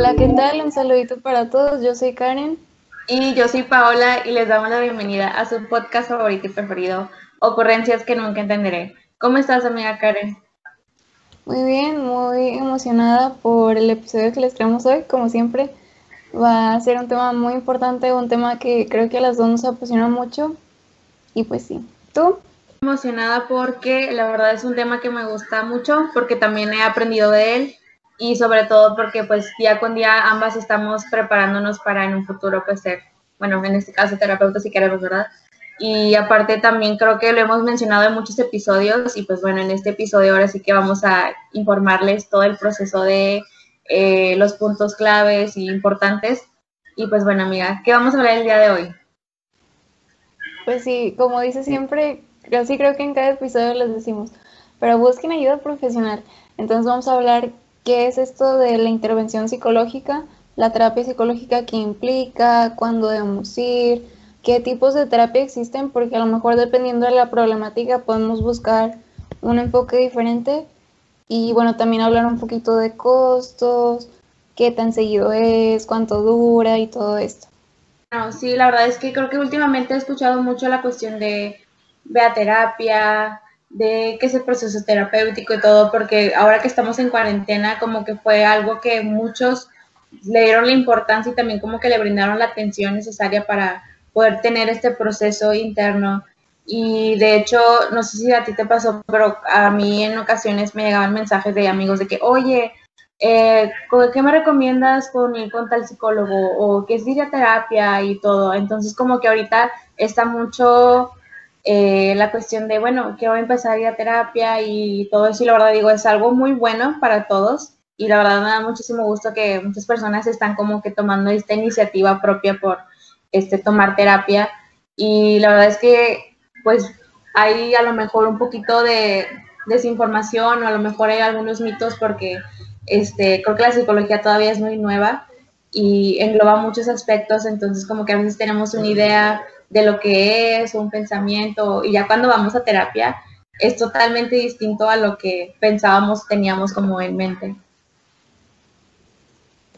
Hola, ¿qué tal? Un saludito para todos. Yo soy Karen. Y yo soy Paola y les damos la bienvenida a su podcast favorito y preferido, Ocurrencias que nunca entenderé. ¿Cómo estás, amiga Karen? Muy bien, muy emocionada por el episodio que les traemos hoy. Como siempre, va a ser un tema muy importante, un tema que creo que a las dos nos apasiona mucho. Y pues sí, ¿tú? Emocionada porque la verdad es un tema que me gusta mucho, porque también he aprendido de él y sobre todo porque pues día con día ambas estamos preparándonos para en un futuro pues ser, bueno, en este caso terapeutas si queremos, ¿verdad? Y aparte también creo que lo hemos mencionado en muchos episodios y pues bueno, en este episodio ahora sí que vamos a informarles todo el proceso de eh, los puntos claves y importantes. Y pues bueno, amiga, ¿qué vamos a hablar el día de hoy? Pues sí, como dice siempre, yo sí creo que en cada episodio les decimos, pero busquen ayuda profesional. Entonces vamos a hablar qué es esto de la intervención psicológica, la terapia psicológica que implica, cuándo debemos ir, qué tipos de terapia existen, porque a lo mejor dependiendo de la problemática podemos buscar un enfoque diferente. Y bueno, también hablar un poquito de costos, qué tan seguido es, cuánto dura y todo esto. No, sí, la verdad es que creo que últimamente he escuchado mucho la cuestión de ve a terapia, de qué es el proceso terapéutico y todo, porque ahora que estamos en cuarentena, como que fue algo que muchos le dieron la importancia y también como que le brindaron la atención necesaria para poder tener este proceso interno. Y de hecho, no sé si a ti te pasó, pero a mí en ocasiones me llegaban mensajes de amigos de que, oye, eh, ¿qué me recomiendas con ir con tal psicólogo? O qué es terapia y todo. Entonces, como que ahorita está mucho eh, la cuestión de, bueno, que voy a empezar a ir a terapia y todo eso, y la verdad digo, es algo muy bueno para todos, y la verdad me da muchísimo gusto que muchas personas están como que tomando esta iniciativa propia por este, tomar terapia, y la verdad es que, pues, hay a lo mejor un poquito de desinformación, o a lo mejor hay algunos mitos, porque este, creo que la psicología todavía es muy nueva, y engloba muchos aspectos, entonces como que a veces tenemos una idea de lo que es un pensamiento y ya cuando vamos a terapia es totalmente distinto a lo que pensábamos, teníamos como en mente.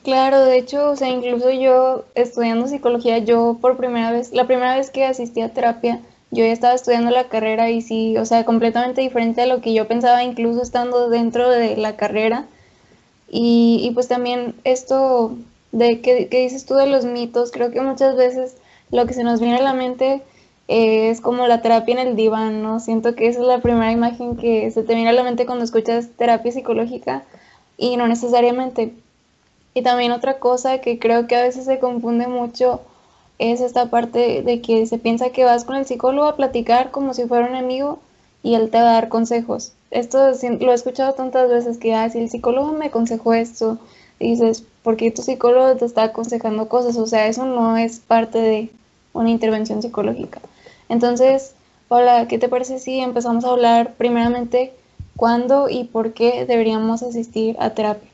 Claro, de hecho, o sea, incluso yo estudiando psicología, yo por primera vez, la primera vez que asistí a terapia, yo ya estaba estudiando la carrera y sí, o sea, completamente diferente a lo que yo pensaba, incluso estando dentro de la carrera. Y, y pues también esto de que, que dices tú de los mitos, creo que muchas veces lo que se nos viene a la mente es como la terapia en el diván, ¿no? Siento que esa es la primera imagen que se te viene a la mente cuando escuchas terapia psicológica y no necesariamente. Y también otra cosa que creo que a veces se confunde mucho es esta parte de que se piensa que vas con el psicólogo a platicar como si fuera un amigo y él te va a dar consejos. Esto lo he escuchado tantas veces que, ah, si el psicólogo me aconsejó esto, dices, ¿por qué tu psicólogo te está aconsejando cosas? O sea, eso no es parte de, una intervención psicológica. Entonces, hola, ¿qué te parece si empezamos a hablar primeramente cuándo y por qué deberíamos asistir a terapia?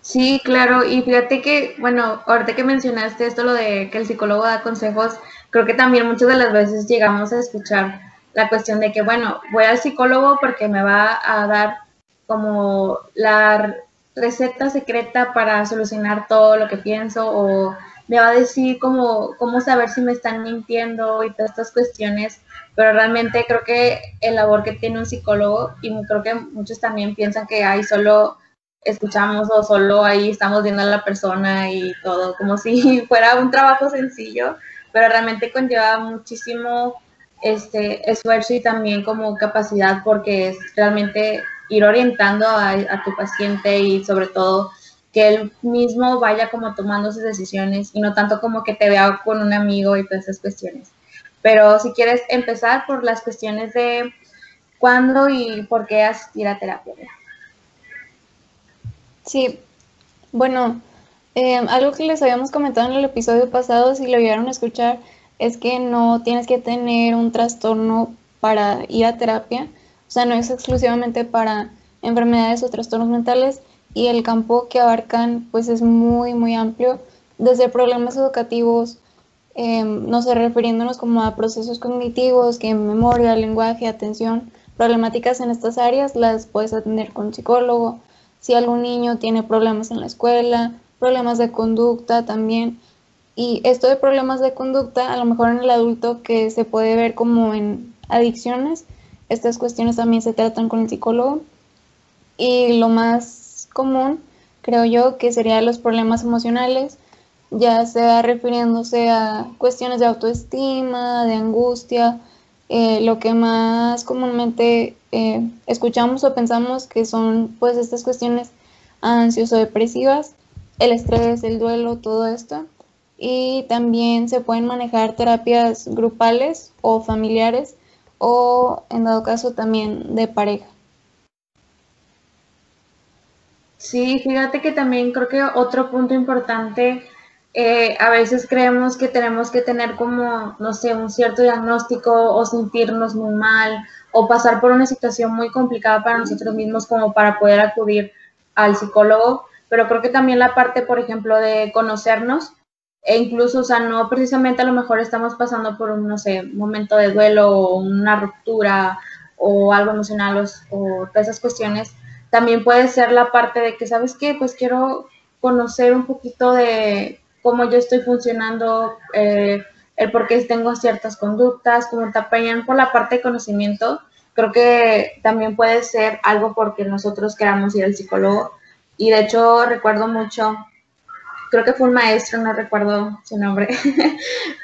Sí, claro, y fíjate que, bueno, ahorita que mencionaste esto, lo de que el psicólogo da consejos, creo que también muchas de las veces llegamos a escuchar la cuestión de que, bueno, voy al psicólogo porque me va a dar como la receta secreta para solucionar todo lo que pienso o me va a decir cómo, cómo saber si me están mintiendo y todas estas cuestiones, pero realmente creo que el labor que tiene un psicólogo, y creo que muchos también piensan que ahí solo escuchamos o solo ahí estamos viendo a la persona y todo, como si fuera un trabajo sencillo, pero realmente conlleva muchísimo este esfuerzo y también como capacidad porque es realmente ir orientando a, a tu paciente y sobre todo que él mismo vaya como tomando sus decisiones y no tanto como que te vea con un amigo y todas esas cuestiones. Pero si quieres empezar por las cuestiones de cuándo y por qué asistir a terapia. Sí, bueno, eh, algo que les habíamos comentado en el episodio pasado, si lo vieron a escuchar, es que no tienes que tener un trastorno para ir a terapia, o sea, no es exclusivamente para enfermedades o trastornos mentales, y el campo que abarcan pues es muy, muy amplio, desde problemas educativos, em, no sé, refiriéndonos como a procesos cognitivos, que memoria, lenguaje, atención, problemáticas en estas áreas las puedes atender con psicólogo, si algún niño tiene problemas en la escuela, problemas de conducta también. Y esto de problemas de conducta, a lo mejor en el adulto que se puede ver como en adicciones, estas cuestiones también se tratan con el psicólogo. Y lo más común, creo yo, que serían los problemas emocionales, ya sea refiriéndose a cuestiones de autoestima, de angustia, eh, lo que más comúnmente eh, escuchamos o pensamos que son pues estas cuestiones ansioso-depresivas, el estrés, el duelo, todo esto. Y también se pueden manejar terapias grupales o familiares o en dado caso también de pareja. Sí, fíjate que también creo que otro punto importante, eh, a veces creemos que tenemos que tener como, no sé, un cierto diagnóstico o sentirnos muy mal o pasar por una situación muy complicada para nosotros mismos como para poder acudir al psicólogo, pero creo que también la parte, por ejemplo, de conocernos e incluso, o sea, no precisamente a lo mejor estamos pasando por un, no sé, momento de duelo o una ruptura o algo emocional o, o esas cuestiones, también puede ser la parte de que, ¿sabes qué? Pues quiero conocer un poquito de cómo yo estoy funcionando, eh, el por qué tengo ciertas conductas, como también por la parte de conocimiento, creo que también puede ser algo porque nosotros queramos ir al psicólogo. Y de hecho recuerdo mucho creo que fue un maestro, no recuerdo su nombre,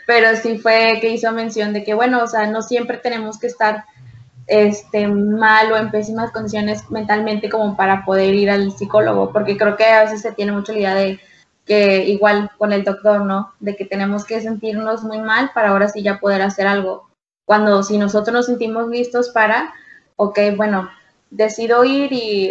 pero sí fue que hizo mención de que, bueno, o sea, no siempre tenemos que estar este, mal o en pésimas condiciones mentalmente como para poder ir al psicólogo, porque creo que a veces se tiene mucho la idea de que igual con el doctor, ¿no? De que tenemos que sentirnos muy mal para ahora sí ya poder hacer algo. Cuando si nosotros nos sentimos listos para, ok, bueno, decido ir y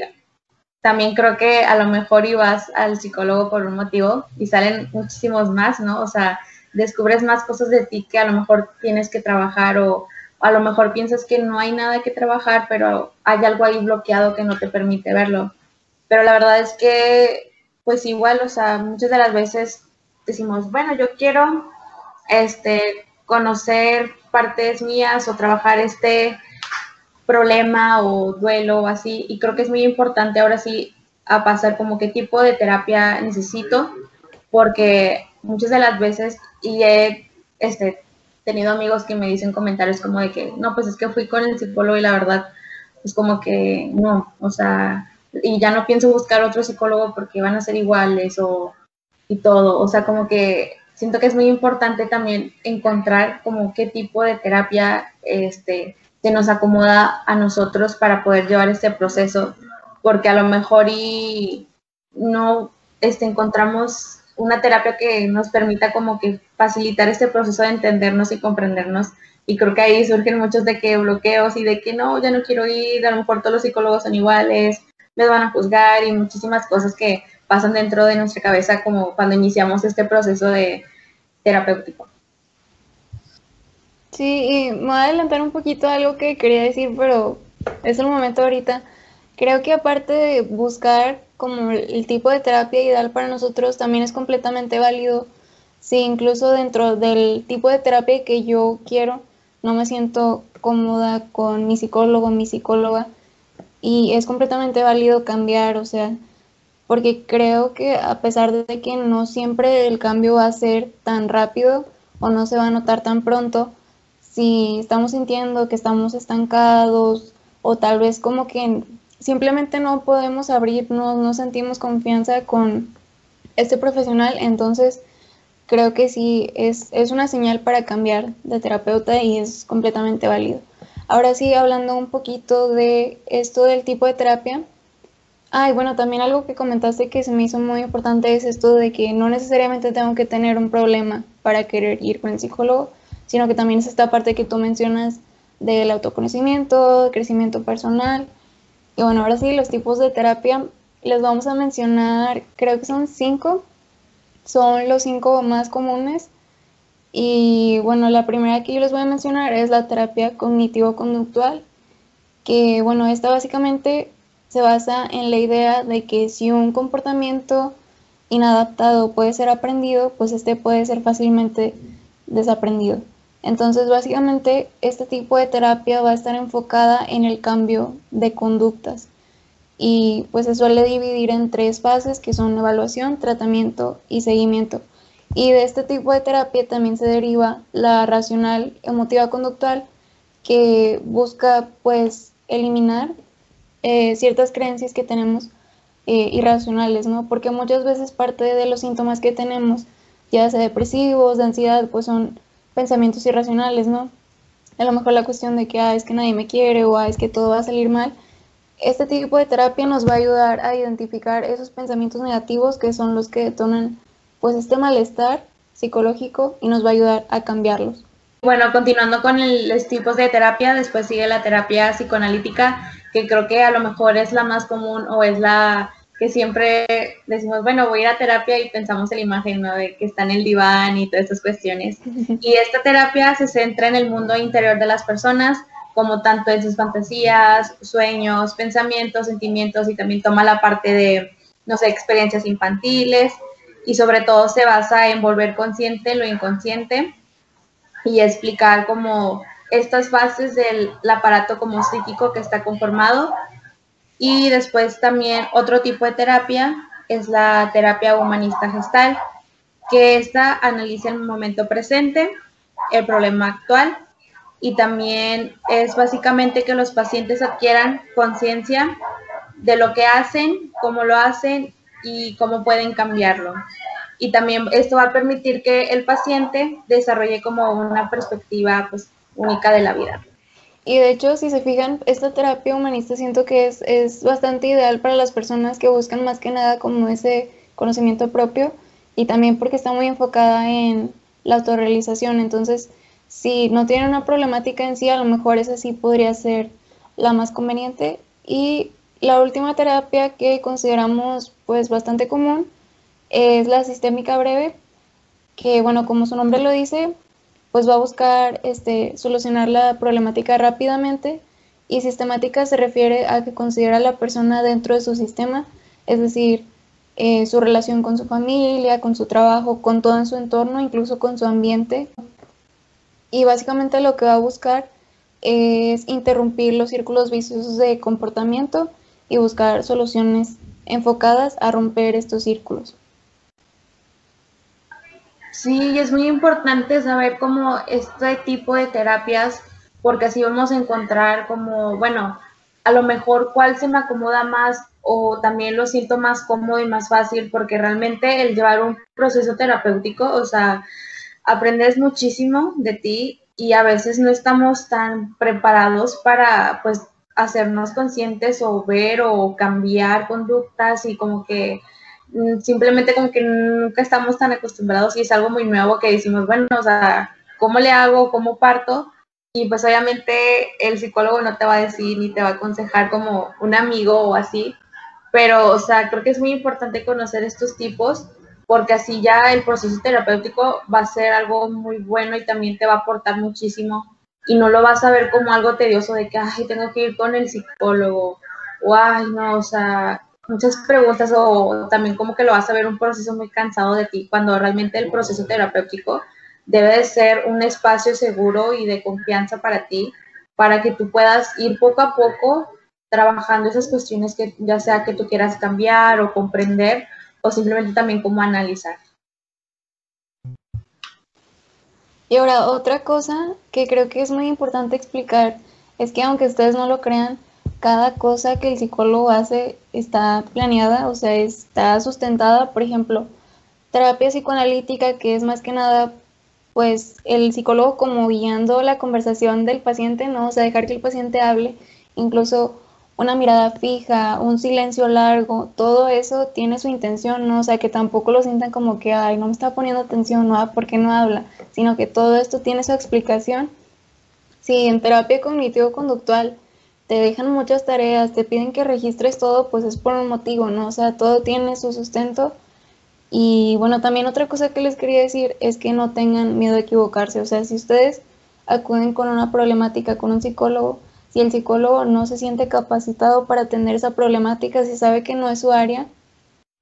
también creo que a lo mejor ibas al psicólogo por un motivo y salen muchísimos más, ¿no? O sea, descubres más cosas de ti que a lo mejor tienes que trabajar o a lo mejor piensas que no hay nada que trabajar, pero hay algo ahí bloqueado que no te permite verlo. Pero la verdad es que, pues igual, o sea, muchas de las veces decimos, bueno, yo quiero este, conocer partes mías o trabajar este problema o duelo o así. Y creo que es muy importante ahora sí a pasar como qué tipo de terapia necesito, porque muchas de las veces, y he este, tenido amigos que me dicen comentarios como de que, no, pues es que fui con el psicólogo y la verdad, pues como que no, o sea, y ya no pienso buscar otro psicólogo porque van a ser iguales o y todo, o sea, como que siento que es muy importante también encontrar como qué tipo de terapia este que nos acomoda a nosotros para poder llevar este proceso, porque a lo mejor y no este, encontramos una terapia que nos permita como que facilitar este proceso de entendernos y comprendernos. Y creo que ahí surgen muchos de que bloqueos y de que no, ya no quiero ir, a lo mejor todos los psicólogos son iguales, me van a juzgar y muchísimas cosas que pasan dentro de nuestra cabeza como cuando iniciamos este proceso de terapéutico. Sí, y me voy a adelantar un poquito algo que quería decir, pero es el momento ahorita. Creo que aparte de buscar como el tipo de terapia ideal para nosotros, también es completamente válido. Si incluso dentro del tipo de terapia que yo quiero, no me siento cómoda con mi psicólogo, mi psicóloga, y es completamente válido cambiar, o sea, porque creo que a pesar de que no siempre el cambio va a ser tan rápido o no se va a notar tan pronto, si estamos sintiendo que estamos estancados o tal vez como que simplemente no podemos abrirnos, no sentimos confianza con este profesional, entonces creo que sí es, es una señal para cambiar de terapeuta y es completamente válido. Ahora sí, hablando un poquito de esto del tipo de terapia. Ay, bueno, también algo que comentaste que se me hizo muy importante es esto de que no necesariamente tengo que tener un problema para querer ir con el psicólogo, sino que también es esta parte que tú mencionas del autoconocimiento, crecimiento personal. Y bueno, ahora sí, los tipos de terapia les vamos a mencionar, creo que son cinco, son los cinco más comunes. Y bueno, la primera que yo les voy a mencionar es la terapia cognitivo-conductual, que bueno, esta básicamente se basa en la idea de que si un comportamiento inadaptado puede ser aprendido, pues este puede ser fácilmente desaprendido. Entonces, básicamente, este tipo de terapia va a estar enfocada en el cambio de conductas. y pues se suele dividir en tres fases que son evaluación, tratamiento y seguimiento. Y de este tipo de terapia también se deriva la racional emotiva conductual que busca pues eliminar eh, ciertas creencias que tenemos eh, irracionales, ¿no? Porque muchas veces parte de los síntomas que tenemos, ya sea depresivos, de ansiedad, pues son pensamientos irracionales, ¿no? A lo mejor la cuestión de que, ah, es que nadie me quiere o ah, es que todo va a salir mal, este tipo de terapia nos va a ayudar a identificar esos pensamientos negativos que son los que detonan pues este malestar psicológico y nos va a ayudar a cambiarlos. Bueno, continuando con los tipos de terapia, después sigue la terapia psicoanalítica, que creo que a lo mejor es la más común o es la que siempre decimos, bueno, voy a ir a terapia y pensamos en la imagen ¿no? de que está en el diván y todas estas cuestiones. Y esta terapia se centra en el mundo interior de las personas, como tanto en sus fantasías, sueños, pensamientos, sentimientos y también toma la parte de, no sé, experiencias infantiles y sobre todo se basa en volver consciente lo inconsciente y explicar como estas fases del aparato como psíquico que está conformado. Y después también otro tipo de terapia es la terapia humanista gestal, que esta analiza el momento presente, el problema actual y también es básicamente que los pacientes adquieran conciencia de lo que hacen, cómo lo hacen y cómo pueden cambiarlo. Y también esto va a permitir que el paciente desarrolle como una perspectiva pues, única de la vida. Y de hecho, si se fijan, esta terapia humanista siento que es, es bastante ideal para las personas que buscan más que nada como ese conocimiento propio y también porque está muy enfocada en la autorrealización. Entonces, si no tiene una problemática en sí, a lo mejor esa sí podría ser la más conveniente. Y la última terapia que consideramos pues bastante común es la sistémica breve, que bueno, como su nombre lo dice, pues va a buscar este, solucionar la problemática rápidamente y sistemática se refiere a que considera a la persona dentro de su sistema, es decir, eh, su relación con su familia, con su trabajo, con todo en su entorno, incluso con su ambiente, y básicamente lo que va a buscar es interrumpir los círculos viciosos de comportamiento y buscar soluciones enfocadas a romper estos círculos. Sí, es muy importante saber cómo este tipo de terapias, porque así vamos a encontrar como, bueno, a lo mejor cuál se me acomoda más o también lo siento más cómodo y más fácil, porque realmente el llevar un proceso terapéutico, o sea, aprendes muchísimo de ti y a veces no estamos tan preparados para pues hacernos conscientes o ver o cambiar conductas y como que simplemente como que nunca estamos tan acostumbrados y es algo muy nuevo que decimos, bueno, o sea, ¿cómo le hago? ¿Cómo parto? Y pues obviamente el psicólogo no te va a decir ni te va a aconsejar como un amigo o así, pero o sea, creo que es muy importante conocer estos tipos porque así ya el proceso terapéutico va a ser algo muy bueno y también te va a aportar muchísimo y no lo vas a ver como algo tedioso de que, ay, tengo que ir con el psicólogo o, ay, no, o sea, muchas preguntas o también como que lo vas a ver un proceso muy cansado de ti cuando realmente el proceso terapéutico debe de ser un espacio seguro y de confianza para ti, para que tú puedas ir poco a poco trabajando esas cuestiones que ya sea que tú quieras cambiar o comprender o simplemente también como analizar. Y ahora, otra cosa que creo que es muy importante explicar es que aunque ustedes no lo crean, cada cosa que el psicólogo hace está planeada, o sea, está sustentada. Por ejemplo, terapia psicoanalítica, que es más que nada, pues el psicólogo como guiando la conversación del paciente, ¿no? O sea, dejar que el paciente hable, incluso una mirada fija, un silencio largo, todo eso tiene su intención, ¿no? O sea, que tampoco lo sientan como que, ay, no me está poniendo atención, no, ¿por qué no habla? Sino que todo esto tiene su explicación. Si en terapia cognitivo-conductual te dejan muchas tareas, te piden que registres todo, pues es por un motivo, ¿no? O sea, todo tiene su sustento. Y bueno, también otra cosa que les quería decir es que no tengan miedo a equivocarse. O sea, si ustedes acuden con una problemática con un psicólogo, si el psicólogo no se siente capacitado para atender esa problemática, si sabe que no es su área,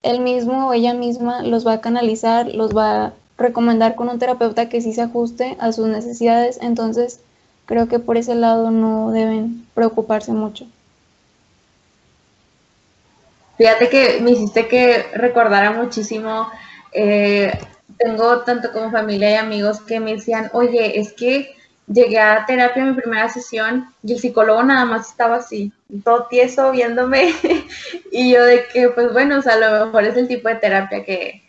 él mismo o ella misma los va a canalizar, los va a recomendar con un terapeuta que sí se ajuste a sus necesidades. Entonces, creo que por ese lado no deben preocuparse mucho. Fíjate que me hiciste que recordara muchísimo, eh, tengo tanto como familia y amigos que me decían, oye, es que llegué a terapia en mi primera sesión y el psicólogo nada más estaba así, todo tieso viéndome y yo de que, pues bueno, o sea, a lo mejor es el tipo de terapia que,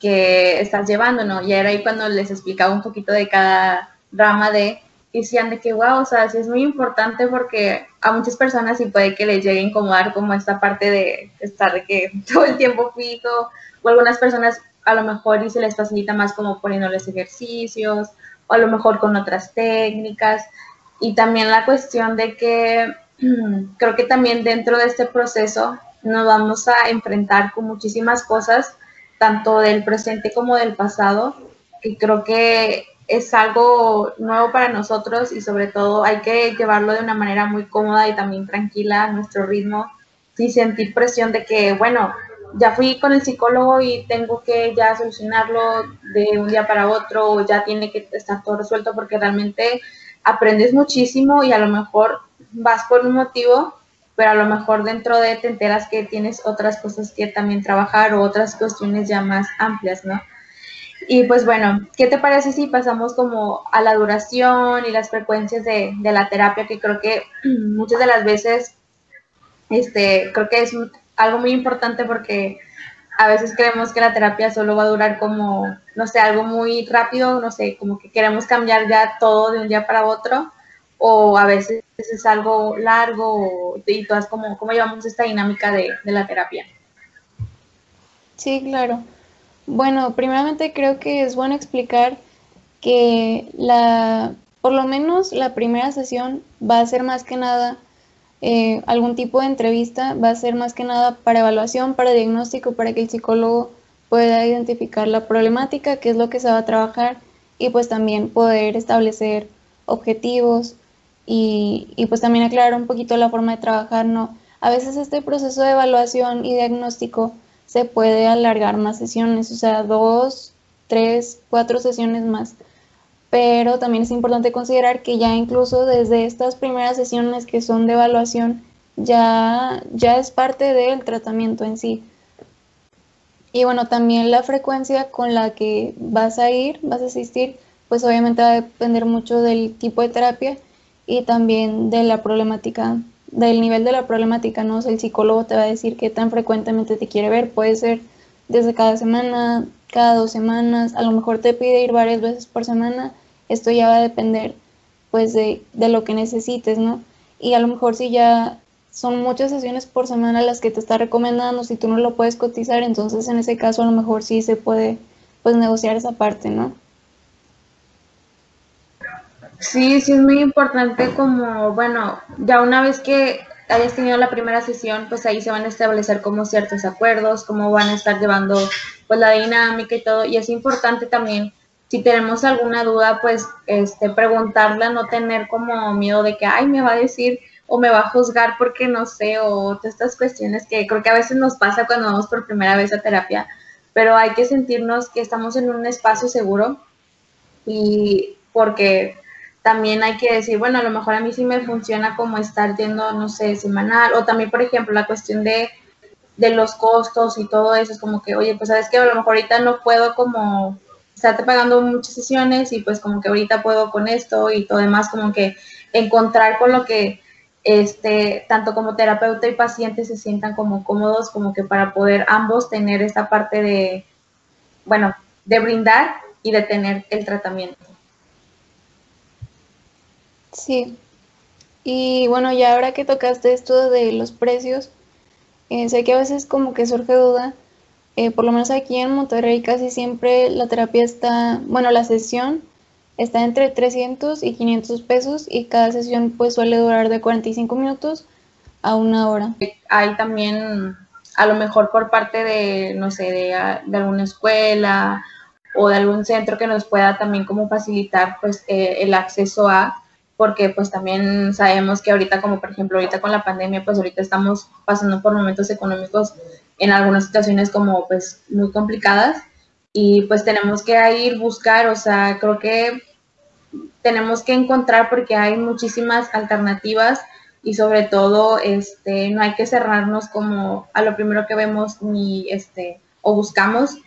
que estás llevando, ¿no? Y era ahí cuando les explicaba un poquito de cada rama de, y decían de que, wow, o sea, sí es muy importante porque a muchas personas sí puede que les llegue a incomodar como esta parte de estar de que todo el tiempo fijo, o algunas personas a lo mejor y se les facilita más como poniéndoles ejercicios, o a lo mejor con otras técnicas, y también la cuestión de que creo que también dentro de este proceso nos vamos a enfrentar con muchísimas cosas, tanto del presente como del pasado, y creo que es algo nuevo para nosotros y sobre todo hay que llevarlo de una manera muy cómoda y también tranquila a nuestro ritmo, sin sentir presión de que, bueno, ya fui con el psicólogo y tengo que ya solucionarlo de un día para otro o ya tiene que estar todo resuelto porque realmente aprendes muchísimo y a lo mejor vas por un motivo, pero a lo mejor dentro de te enteras que tienes otras cosas que también trabajar o otras cuestiones ya más amplias, ¿no? Y pues bueno, ¿qué te parece si pasamos como a la duración y las frecuencias de, la terapia? Que creo que muchas de las veces, este, creo que es algo muy importante porque a veces creemos que la terapia solo va a durar como, no sé, algo muy rápido, no sé, como que queremos cambiar ya todo de un día para otro, o a veces es algo largo, y todas como, cómo llevamos esta dinámica de, de la terapia. Sí, claro. Bueno, primeramente creo que es bueno explicar que la, por lo menos la primera sesión va a ser más que nada eh, algún tipo de entrevista, va a ser más que nada para evaluación, para diagnóstico, para que el psicólogo pueda identificar la problemática, qué es lo que se va a trabajar y pues también poder establecer objetivos y, y pues también aclarar un poquito la forma de trabajar, ¿no? A veces este proceso de evaluación y diagnóstico se puede alargar más sesiones, o sea, dos, tres, cuatro sesiones más. Pero también es importante considerar que ya incluso desde estas primeras sesiones que son de evaluación, ya, ya es parte del tratamiento en sí. Y bueno, también la frecuencia con la que vas a ir, vas a asistir, pues obviamente va a depender mucho del tipo de terapia y también de la problemática del nivel de la problemática, ¿no? el psicólogo te va a decir qué tan frecuentemente te quiere ver, puede ser desde cada semana, cada dos semanas, a lo mejor te pide ir varias veces por semana, esto ya va a depender pues de, de lo que necesites, ¿no? Y a lo mejor si ya son muchas sesiones por semana las que te está recomendando, si tú no lo puedes cotizar, entonces en ese caso a lo mejor sí se puede pues negociar esa parte, ¿no? Sí, sí es muy importante como, bueno, ya una vez que hayas tenido la primera sesión, pues ahí se van a establecer como ciertos acuerdos, cómo van a estar llevando pues la dinámica y todo. Y es importante también, si tenemos alguna duda, pues este, preguntarla, no tener como miedo de que, ay, me va a decir o me va a juzgar porque no sé, o todas estas cuestiones que creo que a veces nos pasa cuando vamos por primera vez a terapia, pero hay que sentirnos que estamos en un espacio seguro y porque también hay que decir, bueno, a lo mejor a mí sí me funciona como estar yendo, no sé, semanal, o también, por ejemplo, la cuestión de, de los costos y todo eso, es como que, oye, pues sabes que a lo mejor ahorita no puedo como estarte pagando muchas sesiones y pues como que ahorita puedo con esto y todo demás, como que encontrar con lo que este, tanto como terapeuta y paciente se sientan como cómodos, como que para poder ambos tener esta parte de, bueno, de brindar y de tener el tratamiento. Sí. Y bueno, ya ahora que tocaste esto de los precios, eh, sé que a veces como que surge duda, eh, por lo menos aquí en Monterrey casi siempre la terapia está, bueno, la sesión está entre 300 y 500 pesos y cada sesión pues suele durar de 45 minutos a una hora. Hay también a lo mejor por parte de, no sé, de, de alguna escuela o de algún centro que nos pueda también como facilitar pues eh, el acceso a porque pues también sabemos que ahorita, como por ejemplo ahorita con la pandemia, pues ahorita estamos pasando por momentos económicos en algunas situaciones como pues muy complicadas. Y pues tenemos que ir buscar, o sea, creo que tenemos que encontrar porque hay muchísimas alternativas y sobre todo este no hay que cerrarnos como a lo primero que vemos ni este o buscamos.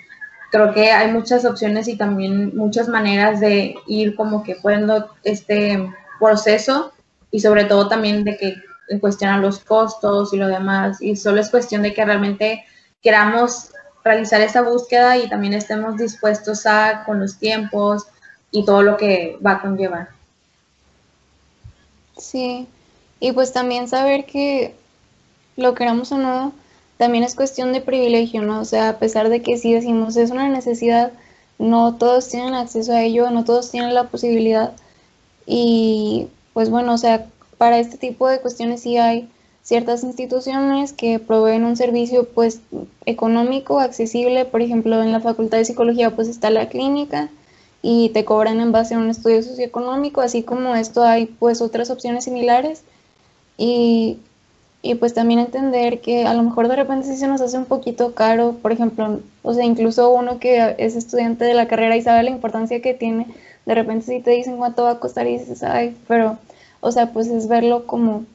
Creo que hay muchas opciones y también muchas maneras de ir como que poniendo este proceso y sobre todo también de que cuestionan los costos y lo demás y solo es cuestión de que realmente queramos realizar esa búsqueda y también estemos dispuestos a con los tiempos y todo lo que va a conllevar. Sí, y pues también saber que lo queramos o no, también es cuestión de privilegio, ¿no? O sea, a pesar de que sí decimos es una necesidad, no todos tienen acceso a ello, no todos tienen la posibilidad. Y pues bueno, o sea, para este tipo de cuestiones sí hay ciertas instituciones que proveen un servicio pues económico, accesible, por ejemplo en la Facultad de Psicología pues está la clínica y te cobran en base a un estudio socioeconómico, así como esto hay pues otras opciones similares. Y, y pues también entender que a lo mejor de repente sí se nos hace un poquito caro, por ejemplo, o sea, incluso uno que es estudiante de la carrera y sabe la importancia que tiene, de repente si te dicen cuánto va a costar y dices, ay, pero, o sea, pues es verlo como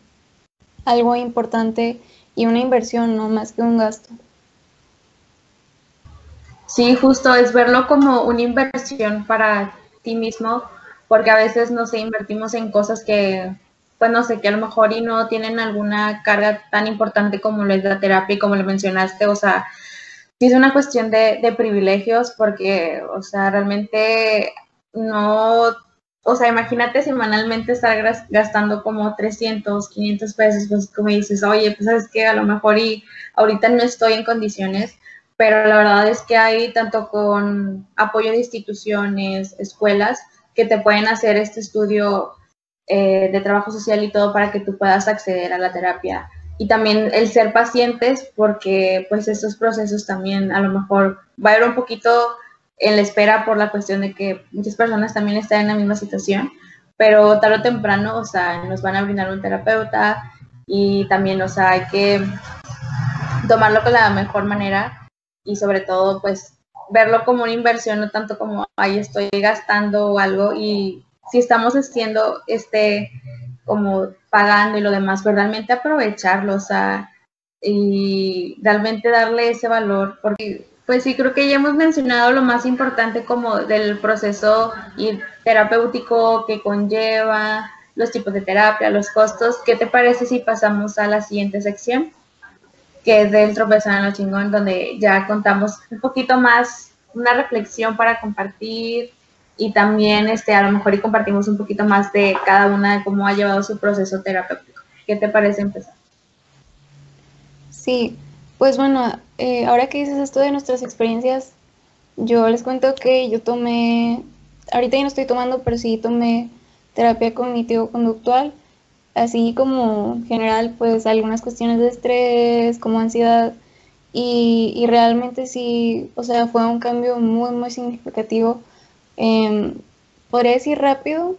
algo importante y una inversión, no más que un gasto. Sí, justo es verlo como una inversión para ti mismo, porque a veces, no sé, invertimos en cosas que, pues no sé, que a lo mejor y no tienen alguna carga tan importante como lo es la terapia y como lo mencionaste, o sea, sí es una cuestión de, de privilegios porque, o sea, realmente no o sea, imagínate semanalmente estar gastando como 300, 500 pesos, pues como dices, oye, pues sabes que a lo mejor y ahorita no estoy en condiciones, pero la verdad es que hay tanto con apoyo de instituciones, escuelas, que te pueden hacer este estudio eh, de trabajo social y todo para que tú puedas acceder a la terapia. Y también el ser pacientes, porque pues estos procesos también a lo mejor va a haber un poquito en la espera por la cuestión de que muchas personas también están en la misma situación, pero tarde o temprano, o sea, nos van a brindar un terapeuta y también, o sea, hay que tomarlo con la mejor manera y sobre todo, pues, verlo como una inversión, no tanto como, ahí estoy gastando o algo y si estamos haciendo este, como pagando y lo demás, pero realmente aprovecharlo, o sea, y realmente darle ese valor, porque pues sí, creo que ya hemos mencionado lo más importante como del proceso terapéutico que conlleva, los tipos de terapia, los costos. ¿Qué te parece si pasamos a la siguiente sección? Que es del tropezano chingón, donde ya contamos un poquito más, una reflexión para compartir y también este, a lo mejor y compartimos un poquito más de cada una de cómo ha llevado su proceso terapéutico. ¿Qué te parece empezar? Sí, pues bueno, eh, ahora que dices esto de nuestras experiencias, yo les cuento que yo tomé, ahorita ya no estoy tomando, pero sí tomé terapia cognitivo-conductual, así como general, pues algunas cuestiones de estrés, como ansiedad, y, y realmente sí, o sea, fue un cambio muy, muy significativo. Eh, podría decir rápido,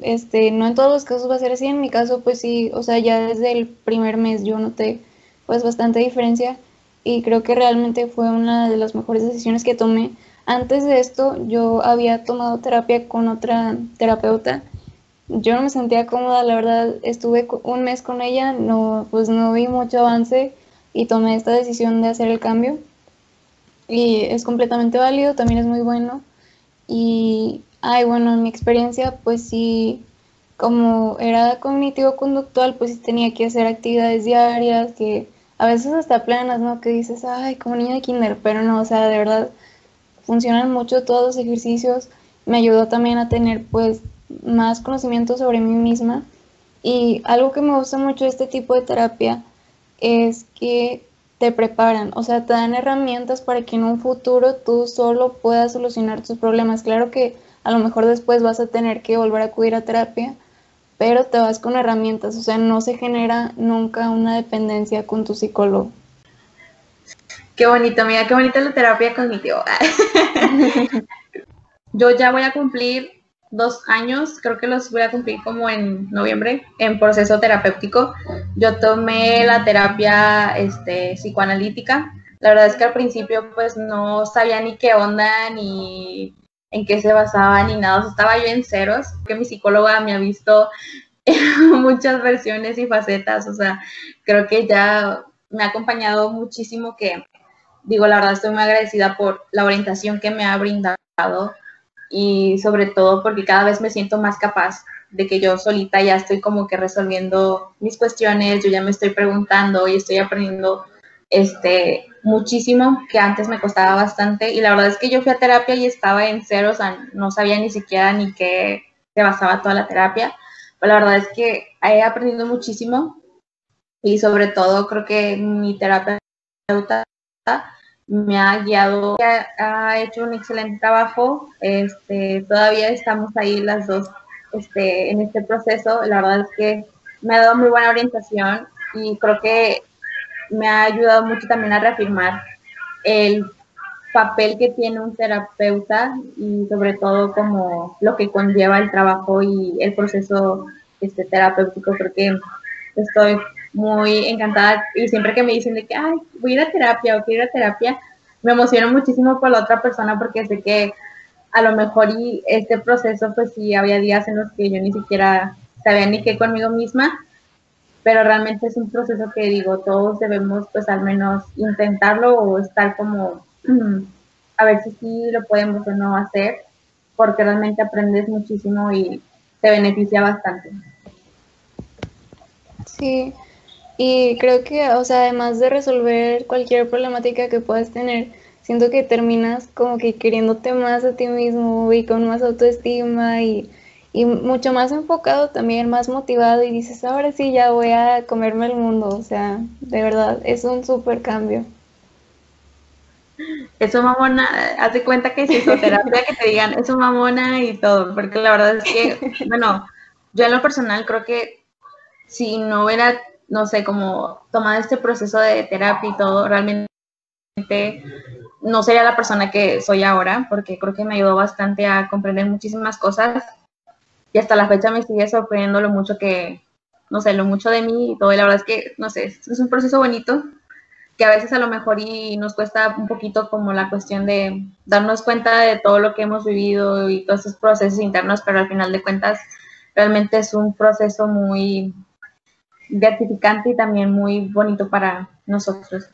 este, no en todos los casos va a ser así, en mi caso pues sí, o sea, ya desde el primer mes yo noté pues bastante diferencia y creo que realmente fue una de las mejores decisiones que tomé. Antes de esto yo había tomado terapia con otra terapeuta. Yo no me sentía cómoda, la verdad, estuve un mes con ella, no pues no vi mucho avance y tomé esta decisión de hacer el cambio. Y es completamente válido, también es muy bueno. Y ay, bueno, en mi experiencia pues sí como era cognitivo conductual, pues tenía que hacer actividades diarias que a veces hasta planas, ¿no? Que dices, ay, como niño de kinder, pero no, o sea, de verdad funcionan mucho todos los ejercicios. Me ayudó también a tener pues más conocimiento sobre mí misma. Y algo que me gusta mucho de este tipo de terapia es que te preparan, o sea, te dan herramientas para que en un futuro tú solo puedas solucionar tus problemas. Claro que a lo mejor después vas a tener que volver a acudir a terapia, pero te vas con herramientas, o sea, no se genera nunca una dependencia con tu psicólogo. Qué bonito, mira, qué bonita la terapia cognitiva. Yo ya voy a cumplir dos años, creo que los voy a cumplir como en noviembre, en proceso terapéutico. Yo tomé la terapia este, psicoanalítica. La verdad es que al principio pues no sabía ni qué onda, ni en qué se basaba ni nada, estaba yo en ceros, que mi psicóloga me ha visto muchas versiones y facetas, o sea, creo que ya me ha acompañado muchísimo que, digo, la verdad estoy muy agradecida por la orientación que me ha brindado y sobre todo porque cada vez me siento más capaz de que yo solita ya estoy como que resolviendo mis cuestiones, yo ya me estoy preguntando y estoy aprendiendo este muchísimo que antes me costaba bastante y la verdad es que yo fui a terapia y estaba en cero, o sea, no sabía ni siquiera ni qué se basaba toda la terapia, pero la verdad es que he aprendido muchísimo y sobre todo creo que mi terapeuta me ha guiado, ha, hecho un excelente trabajo, este, todavía estamos ahí las dos este, en este proceso, la verdad es que me ha dado muy buena orientación y creo que me ha ayudado mucho también a reafirmar el papel que tiene un terapeuta y sobre todo como lo que conlleva el trabajo y el proceso este, terapéutico. Creo que estoy muy encantada y siempre que me dicen de que, ay, voy a ir a terapia o quiero ir a terapia, me emociono muchísimo por la otra persona porque sé que a lo mejor y este proceso, pues sí, había días en los que yo ni siquiera sabía ni qué conmigo misma, pero realmente es un proceso que digo, todos debemos pues al menos intentarlo o estar como a ver si sí lo podemos o no hacer, porque realmente aprendes muchísimo y te beneficia bastante. Sí, y creo que, o sea, además de resolver cualquier problemática que puedas tener, siento que terminas como que queriéndote más a ti mismo y con más autoestima y, y mucho más enfocado también, más motivado y dices, ahora sí, ya voy a comerme el mundo, o sea, de verdad, es un súper cambio. Eso mamona, haz de cuenta que es psicoterapia que te digan, eso mamona y todo, porque la verdad es que, bueno, yo en lo personal creo que si no hubiera, no sé, como tomado este proceso de terapia y todo, realmente no sería la persona que soy ahora, porque creo que me ayudó bastante a comprender muchísimas cosas y hasta la fecha me sigue sorprendiendo lo mucho que, no sé, lo mucho de mí y todo, y la verdad es que, no sé, es un proceso bonito que a veces a lo mejor y nos cuesta un poquito como la cuestión de darnos cuenta de todo lo que hemos vivido y todos esos procesos internos, pero al final de cuentas realmente es un proceso muy gratificante y también muy bonito para nosotros.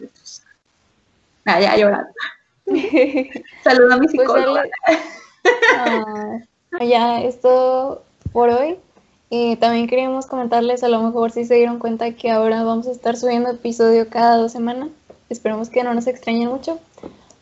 Ah, ya llorando. Saludo a mi pues psicóloga. Ah, ya, esto por hoy. Y también queríamos comentarles, a lo mejor si se dieron cuenta que ahora vamos a estar subiendo episodio cada dos semanas. Esperemos que no nos extrañen mucho.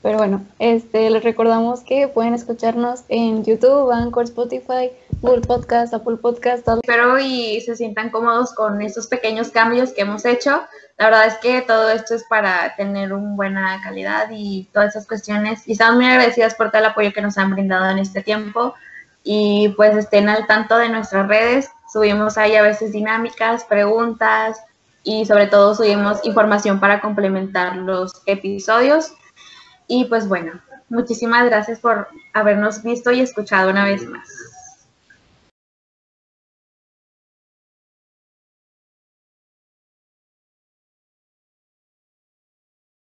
Pero bueno, este, les recordamos que pueden escucharnos en YouTube, Anchor, Spotify, Google Podcast, Apple Podcast. Todo. Espero y se sientan cómodos con estos pequeños cambios que hemos hecho. La verdad es que todo esto es para tener una buena calidad y todas esas cuestiones. Y estamos muy agradecidas por todo el apoyo que nos han brindado en este tiempo. Y pues estén al tanto de nuestras redes. Subimos ahí a veces dinámicas, preguntas, y sobre todo subimos información para complementar los episodios. Y pues bueno, muchísimas gracias por habernos visto y escuchado una vez más.